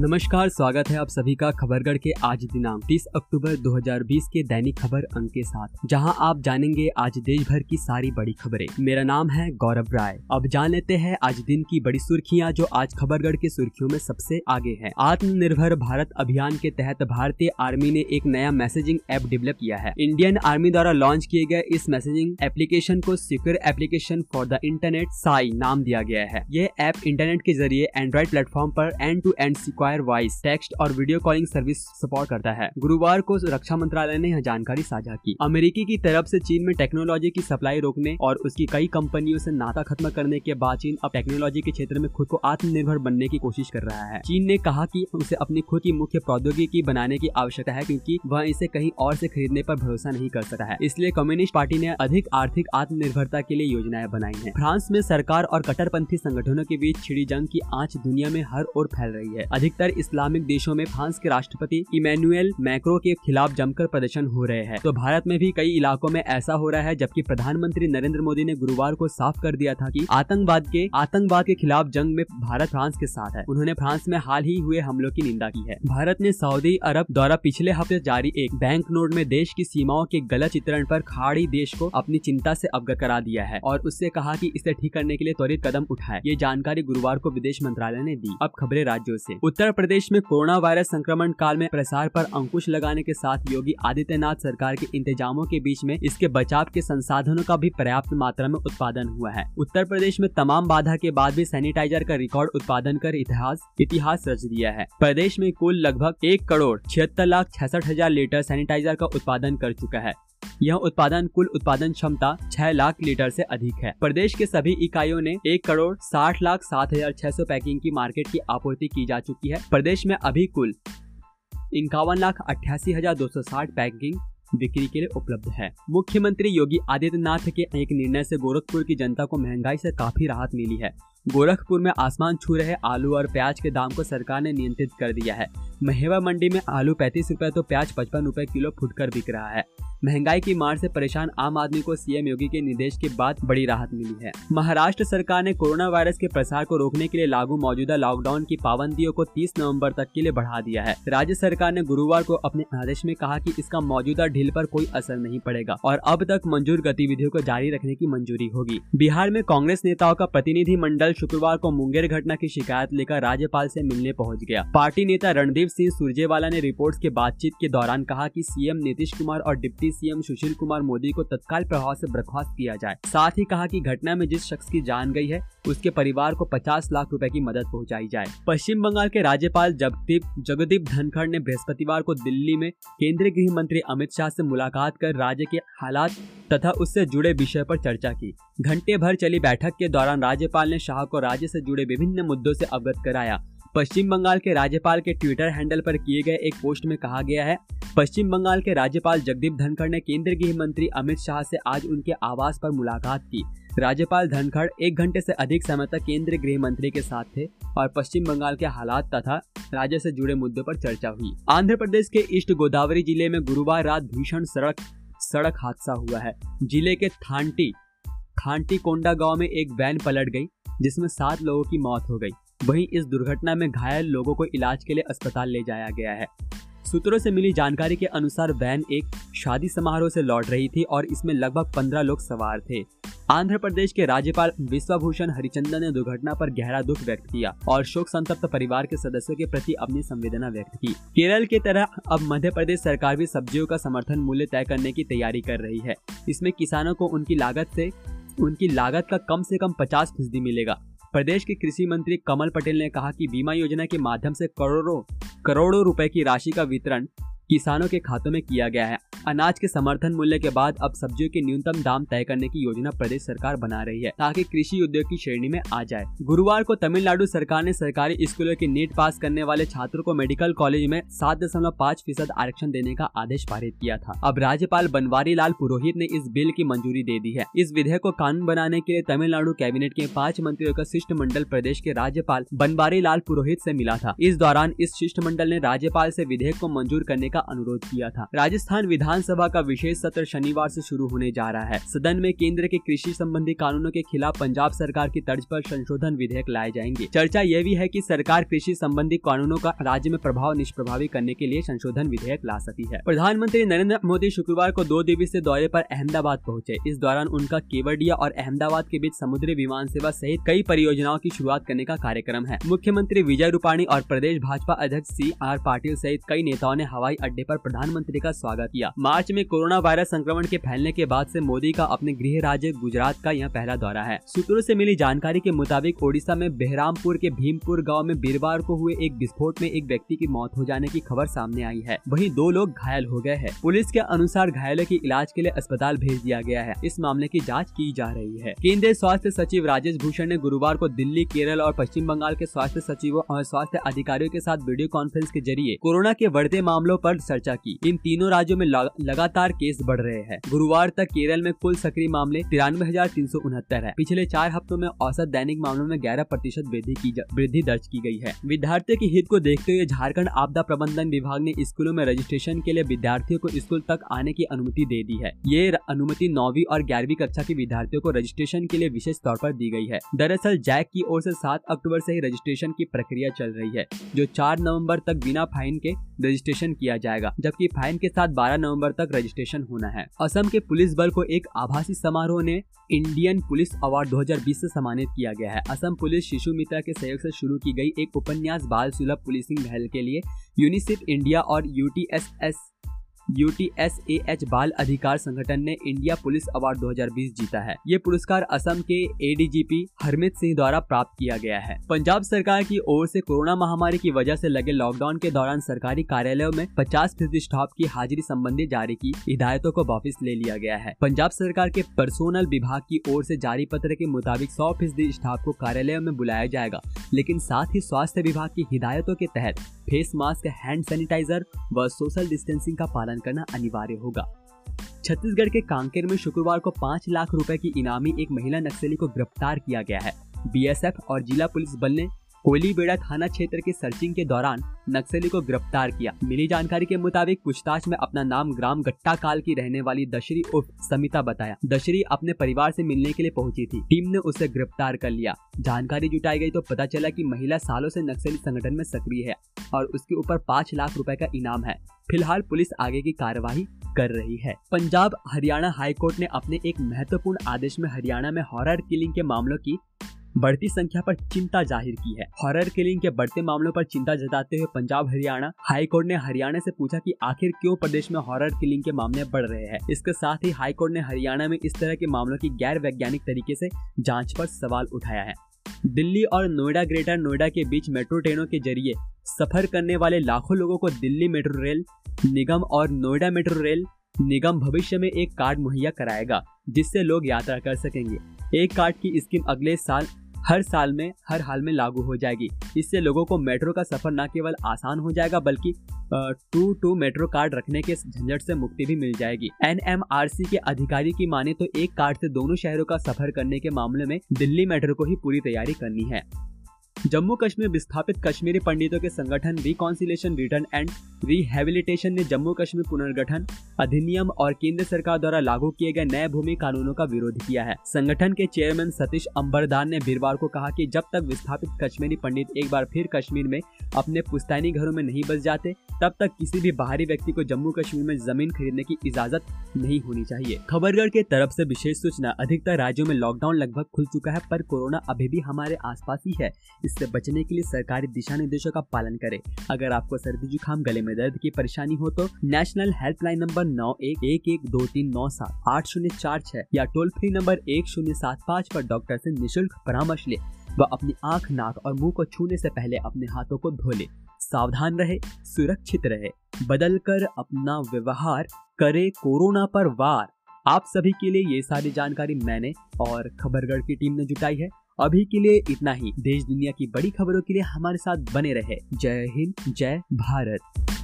नमस्कार, स्वागत है आप सभी का खबरगढ़ के आज दिनांक 30 अक्टूबर 2020 के दैनिक खबर अंक के साथ। जहाँ आप जानेंगे आज देश भर की सारी बड़ी खबरें। मेरा नाम है गौरव राय। अब जान लेते हैं आज दिन की बड़ी सुर्खियाँ जो आज खबरगढ़ की सुर्खियों में सबसे आगे है। आत्मनिर्भर भारत अभियान के तहत भारतीय आर्मी ने एक नया मैसेजिंग ऐप डेवलप किया है। इंडियन आर्मी द्वारा लॉन्च किए गए इस मैसेजिंग एप्लीकेशन को secure application for the internet, Sai, नाम दिया गया है। ये ऐप इंटरनेट के ज़रिए एंड्रॉइड प्लेटफॉर्म पर end to end secure voice text और वीडियो कॉलिंग सर्विस सपोर्ट करता है। गुरुवार को रक्षा मंत्रालय ने यह जानकारी साझा की। अमेरिकी की तरफ़ से चीन में टेक्नोलॉजी की सप्लाई रोकने और उसकी कई कंपनियों से नाता खत्म करने के बाद चीन अब टेक्नोलॉजी के क्षेत्र में खुद को आत्मनिर्भर बनने की कोशिश कर रहा है। चीन ने कहा कि उसे अपनी खुद की मुख्य प्रौद्योगिकी बनाने की आवश्यकता है क्योंकि वह इसे कहीं और से खरीदने पर भरोसा नहीं कर सकता है। इसलिए कम्युनिस्ट पार्टी ने अधिक आर्थिक आत्मनिर्भरता के लिए योजनाएँ बनाई है। फ्रांस में सरकार और कट्टरपंथी संगठनों के बीच छिड़ी जंग की आँच दुनिया में हर ओर फैल रही है। अधिकतर इस्लामिक देशों में फ्रांस के राष्ट्रपति इमैनुअल मैक्रो के खिलाफ जमकर प्रदर्शन हो रहे हैं। तो भारत में भी कई इलाकों में ऐसा हो रहा है, जबकि प्रधानमंत्री नरेंद्र मोदी ने गुरुवार को साफ़ कर दिया था कि आतंकवाद के आतंकवाद के खिलाफ जंग में भारत फ्रांस के साथ है। उन्होंने फ्रांस में हाल ही हुए हमलों की निंदा की है। भारत ने सऊदी अरब द्वारा पिछले हफ़्ते जारी एक बैंक नोट में देश की सीमाओं के गलत चित्रण पर खाड़ी देश को अपनी चिंता से अवगत करा दिया है और उससे कहा कि इसे ठीक करने के लिए त्वरित कदम उठाए। ये जानकारी गुरुवार को विदेश मंत्रालय ने दी। अब खबरें राज्यों से। उत्तर प्रदेश में कोरोना वायरस संक्रमण काल में प्रसार पर अंकुश लगाने के साथ योगी आदित्यनाथ सरकार के इंतजामों के बीच में इसके बचाव के संसाधनों का भी पर्याप्त मात्रा में उत्पादन हुआ है। उत्तर प्रदेश में तमाम बाधा के बाद भी सैनिटाइजर का रिकॉर्ड उत्पादन कर इतिहास इतिहास रच दिया है। प्रदेश में कुल लगभग एक करोड़ छिहत्तर लाख छियासठ हज़ार लीटर सैनिटाइजर का उत्पादन कर चुका है। यह उत्पादन कुल उत्पादन क्षमता छह लाख लीटर से अधिक है। प्रदेश के सभी इकाइयों ने एक करोड़ साठ लाख सात हज़ार छह सौ पैकिंग की मार्केट की आपूर्ति की जा चुकी है। प्रदेश में अभी कुल इक्यावन लाख अट्ठासी हज़ार दो सौ साठ पैकिंग बिक्री के लिए उपलब्ध है। मुख्यमंत्री योगी आदित्यनाथ के एक निर्णय से गोरखपुर की जनता को महँगाई से काफ़ी राहत मिली है। गोरखपुर में आसमान छू रहे आलू और प्याज के दाम को सरकार ने नियंत्रित कर दिया है। महेवा मंडी में आलू पैंतीस रूपए तो प्याज पचपन रूपए किलो फुटकर बिक रहा है। महँगाई की मार से परेशान आम आदमी को सीएम योगी के निर्देश के बाद बड़ी राहत मिली है। महाराष्ट्र सरकार ने कोरोना वायरस के प्रसार को रोकने के लिए लागू मौजूदा लॉकडाउन की पाबंदियों को 30 नवंबर तक के लिए बढ़ा दिया है। राज्य सरकार ने गुरुवार को अपने आदेश में कहा कि इसका मौजूदा ढील पर कोई असर नहीं पड़ेगा और अब तक मंजूर गतिविधियों को जारी रखने की मंजूरी होगी। बिहार में कांग्रेस नेताओं का प्रतिनिधि मंडल शुक्रवार को मुंगेर घटना की शिकायत लेकर राज्यपाल से मिलने पहुँच गया। पार्टी नेता रणदीप सिंह सुरजेवाला ने रिपोर्ट्स के बातचीत के दौरान कहा कि सीएम नीतीश कुमार और deputy deputy CM Sushil Kumar Modi को तत्काल प्रभाव से बर्खास्त किया जाए। साथ ही कहा कि घटना में जिस शख्स की जान गई है, उसके परिवार को 50 लाख रुपए की मदद पहुंचाई जाए। पश्चिम बंगाल के राज्यपाल जगदीप जगदीप धनखड़ ने बृहस्पतिवार को दिल्ली में केंद्रीय गृह मंत्री अमित शाह से मुलाकात कर राज्य के हालात तथा उससे जुड़े विषय पर चर्चा की। घंटे भर चली बैठक के दौरान राज्यपाल ने शाह को राज्य से जुड़े विभिन्न मुद्दों से अवगत कराया। पश्चिम बंगाल के राज्यपाल के ट्विटर हैंडल पर किए गए एक पोस्ट में कहा गया है, पश्चिम बंगाल के राज्यपाल जगदीप धनखड़ ने केंद्रीय गृह मंत्री अमित शाह से आज उनके आवास पर मुलाकात की। राज्यपाल धनखड़ एक घंटे से अधिक समय तक केंद्रीय गृह मंत्री के साथ थे और पश्चिम बंगाल के हालात तथा राज्य से जुड़े मुद्दों पर चर्चा हुई। आंध्र प्रदेश के ईस्ट गोदावरी ज़िले में गुरुवार रात भीषण सड़क सड़क हादसा हुआ है। ज़िले के थांटी खांटी कोंडा गाँव में एक वैन पलट गई, जिसमें सात लोगों की मौत हो गई। वहीं इस दुर्घटना में घायल लोगों को इलाज के लिए अस्पताल ले जाया गया है। सूत्रों से मिली जानकारी के अनुसार वैन एक शादी समारोह से लौट रही थी और इसमें लगभग पंद्रह लोग सवार थे। आंध्र प्रदेश के राज्यपाल विश्वभूषण हरिचंदन ने दुर्घटना पर गहरा दुख व्यक्त किया और शोक संतप्त परिवार के सदस्यों के प्रति अपनी संवेदना व्यक्त की। केरल की तरह अब मध्य प्रदेश सरकार भी सब्जियों का समर्थन मूल्य तय करने की तैयारी कर रही है। इसमें किसानों को उनकी लागत से, उनकी लागत का कम से कम पचास फ़ीसदी मिलेगा। प्रदेश के कृषि मंत्री कमल पटेल ने कहा कि बीमा योजना के माध्यम से करोड़ों करोड़ों रुपए की राशि का वितरण किसानों के खातों में किया गया है। अनाज के समर्थन मूल्य के बाद अब सब्जियों के न्यूनतम दाम तय करने की योजना प्रदेश सरकार बना रही है, ताकि कृषि उद्योग की श्रेणी में आ जाए। गुरुवार को तमिलनाडु सरकार ने सरकारी स्कूलों की नीट पास करने वाले छात्रों को मेडिकल कॉलेज में सात दशमलव पाँच फ़ीसद आरक्षण देने का आदेश पारित किया था। अब राज्यपाल बनवारी लाल पुरोहित ने इस बिल की मंजूरी दे दी है। इस विधेयक को कानून बनाने के लिए तमिलनाडु कैबिनेट के पाँच मंत्रियों का शिष्टमंडल प्रदेश के राज्यपाल बनवारी लाल पुरोहित ऐसी मिला था। इस दौरान इस शिष्टमंडल ने राज्यपाल ऐसी विधेयक को मंजूर करने का का अनुरोध किया था। राजस्थान विधानसभा का विशेष सत्र शनिवार से शुरू होने जा रहा है। सदन में केंद्र के कृषि संबंधी कानूनों के खिलाफ पंजाब सरकार की तर्ज पर संशोधन विधेयक लाए जाएँगे। चर्चा यह भी है की सरकार कृषि संबंधी कानूनों का राज्य में प्रभाव निष्प्रभावी करने के लिए संशोधन विधेयक ला सकती है। प्रधानमंत्री नरेंद्र मोदी शुक्रवार को दो दिवसीय दौरे पर अहमदाबाद पहुँचे। इस दौरान उनका केवडिया और अहमदाबाद के बीच समुद्री विमान सेवा सहित कई परियोजनाओं की शुरुआत करने का कार्यक्रम है। मुख्यमंत्री विजय रूपाणी और प्रदेश भाजपा अध्यक्ष सी आर पाटिल सहित कई नेताओं ने हवाई अड्डे पर प्रधानमंत्री का स्वागत किया। मार्च में कोरोना वायरस संक्रमण के फैलने के बाद से मोदी का अपने गृह राज्य गुजरात का यह पहला दौरा है। सूत्रों से मिली जानकारी के मुताबिक ओडिशा में बेहरामपुर के भीमपुर गाँव में बीरवार को हुए एक विस्फोट में एक व्यक्ति की मौत हो जाने की खबर सामने आई है। वही दो लोग घायल हो गए हैं। पुलिस के अनुसार घायलों के इलाज के लिए अस्पताल भेज दिया गया है। इस मामले की जाँच की जा रही है। केंद्रीय स्वास्थ्य सचिव राजेश भूषण ने गुरुवार को दिल्ली, केरल और पश्चिम बंगाल के स्वास्थ्य सचिवों और स्वास्थ्य अधिकारियों के साथ वीडियो कॉन्फ्रेंस के ज़रिए कोरोना के बढ़ते मामलों पर चर्चा की। इन तीनों राज्यों में लगातार केस बढ़ रहे हैं। गुरुवार तक केरल में कुल सक्रिय मामले तिरानवे हज़ार तीन सौ उनहत्तर है। पिछले चार हफ्तों में औसत दैनिक मामलों में ग्यारह प्रतिशत वृद्धि की वृद्धि दर्ज की गई है। विद्यार्थियों के हित को देखते हुए झारखंड आपदा प्रबंधन विभाग ने स्कूलों में रजिस्ट्रेशन के लिए विद्यार्थियों को स्कूल तक आने की अनुमति दे दी है। ये अनुमति नौवीं और ग्यारहवीं कक्षा के विद्यार्थियों को रजिस्ट्रेशन के लिए विशेष तौर पर दी गई है। दरअसल जैक की ओर से सात अक्टूबर से ही रजिस्ट्रेशन की प्रक्रिया चल रही है, जो चार नवंबर तक बिना फाइन के रजिस्ट्रेशन किया जाएगा, जबकि फाइन के साथ 12 नवंबर तक रजिस्ट्रेशन होना है। असम के पुलिस बल को एक आभासी समारोह ने इंडियन पुलिस अवार्ड 2020 से सम्मानित किया गया है। असम पुलिस शिशु मित्रा के सहयोग से शुरू की गई एक उपन्यास बाल सुलभ पुलिसिंग पहल के लिए यूनिसेफ इंडिया और यूटीएसएस यूटीएसएएच बाल अधिकार संगठन ने इंडिया पुलिस अवार्ड 2020 जीता है। ये पुरस्कार असम के एडीजीपी हरमित सिंह द्वारा प्राप्त किया गया है। पंजाब सरकार की ओर से कोरोना महामारी की वजह से लगे लॉकडाउन के दौरान सरकारी कार्यालयों में 50 फ़ीसदी स्टाफ की हाजिरी संबंधी जारी की हिदायतों को वापिस ले लिया गया है। पंजाब सरकार के पर्सोनल विभाग की ओर से जारी पत्र के मुताबिक सौ फ़ीसदी स्टाफ को कार्यालयों में बुलाया जाएगा, लेकिन साथ ही स्वास्थ्य विभाग की हिदायतों के तहत फेस मास्क, हैंड सैनिटाइजर व सोशल डिस्टेंसिंग का पालन करना अनिवार्य होगा। छत्तीसगढ़ के कांकेर में शुक्रवार को पाँच लाख रुपए की इनामी एक महिला नक्सली को गिरफ़्तार किया गया है। बीएसएफ और जिला पुलिस बल ने कोयलीबेड़ा थाना क्षेत्र की सर्चिंग के दौरान नक्सली को गिरफ़्तार किया। मिली जानकारी के मुताबिक पूछताछ में अपना नाम ग्राम गट्टा काल की रहने वाली दशरी उर्फ़ समिता बताया। दशरी अपने परिवार से मिलने के लिए पहुँची थी। टीम ने उसे गिरफ़्तार कर लिया। जानकारी जुटाई गई तो पता चला कि महिला सालों से नक्सली संगठन में सक्रिय है। और उसके ऊपर पाँच लाख रुपए का इनाम है। फ़िलहाल पुलिस आगे की कार्यवाही कर रही है। पंजाब हरियाणा हाईकोर्ट ने अपने एक महत्वपूर्ण आदेश में हरियाणा में हॉरर किलिंग के मामलों की बढ़ती संख्या पर चिंता ज़ाहिर की है। हॉरर किलिंग के बढ़ते मामलों पर चिंता जताते हुए पंजाब हरियाणा हाईकोर्ट ने हरियाणा से पूछा कि आखिर क्यों प्रदेश में हॉरर किलिंग के मामले बढ़ रहे हैं। इसके साथ ही हाईकोर्ट ने हरियाणा में इस तरह के मामलों की गैर वैज्ञानिक तरीके से जाँच पर सवाल उठाया है। दिल्ली और नोएडा, ग्रेटर नोएडा के बीच मेट्रो ट्रेनों के ज़रिए सफ़र करने वाले लाखों लोगों को दिल्ली मेट्रो रेल निगम और नोएडा मेट्रो रेल निगम भविष्य में एक कार्ड मुहैया कराएगा, जिससे लोग यात्रा कर सकेंगे। एक कार्ड की स्कीम अगले साल हर साल में, हर हाल में लागू हो जाएगी। इससे लोगों को मेट्रो का सफ़र न केवल आसान हो जाएगा, बल्कि टू टू मेट्रो कार्ड रखने के झंझट से मुक्ति भी मिल जाएगी। एनएमआरसी के अधिकारी की माने तो एक कार्ड से दोनों शहरों का सफ़र करने के मामले में दिल्ली मेट्रो को ही पूरी तैयारी करनी है। जम्मू कश्मीर विस्थापित कश्मीरी पंडितों के संगठन रिकॉन्सिलेशन रिटर्न एंड रिहेबिलिटेशन ने जम्मू कश्मीर पुनर्गठन अधिनियम और केंद्र सरकार द्वारा लागू किए गए नए भूमि कानूनों का विरोध किया है। संगठन के चेयरमैन सतीश अम्बरदार ने वीरवार को कहा कि जब तक विस्थापित कश्मीरी पंडित एक बार फिर कश्मीर में अपने पुश्तैनी घरों में नहीं बस जाते, तब तक किसी भी बाहरी व्यक्ति को जम्मू कश्मीर में ज़मीन खरीदने की इजाज़त नहीं होनी चाहिए। खबरगढ़ के तरफ़ से विशेष सूचना, अधिकतर राज्यों में लॉकडाउन लगभग खुल चुका है, पर कोरोना अभी भी हमारे आसपास ही है। इससे बचने के लिए सरकारी दिशा निर्देशों का पालन करें। अगर आपको सर्दी जुकाम, गले में दर्द की परेशानी हो तो नेशनल हेल्पलाइन नंबर नौ एक एक एक दो तीन नौ सात आठ शून्य चार छह या टोल फ्री नंबर एक शून्य सात पाँच पर डॉक्टर से निशुल्क परामर्श ले। व अपनी आँख, नाक और मुँह को छूने से पहले अपने हाथों को धो ले। सावधान रहे, सुरक्षित रहे। बदल कर अपना व्यवहार करे कोरोना पर वार। आप सभी के लिए ये सारी जानकारी मैंने और खबरगढ़ की टीम ने जुटाई है। अभी के लिए इतना ही। देश दुनिया की बड़ी खबरों के लिए हमारे साथ बने रहे। जय हिंद, जय भारत।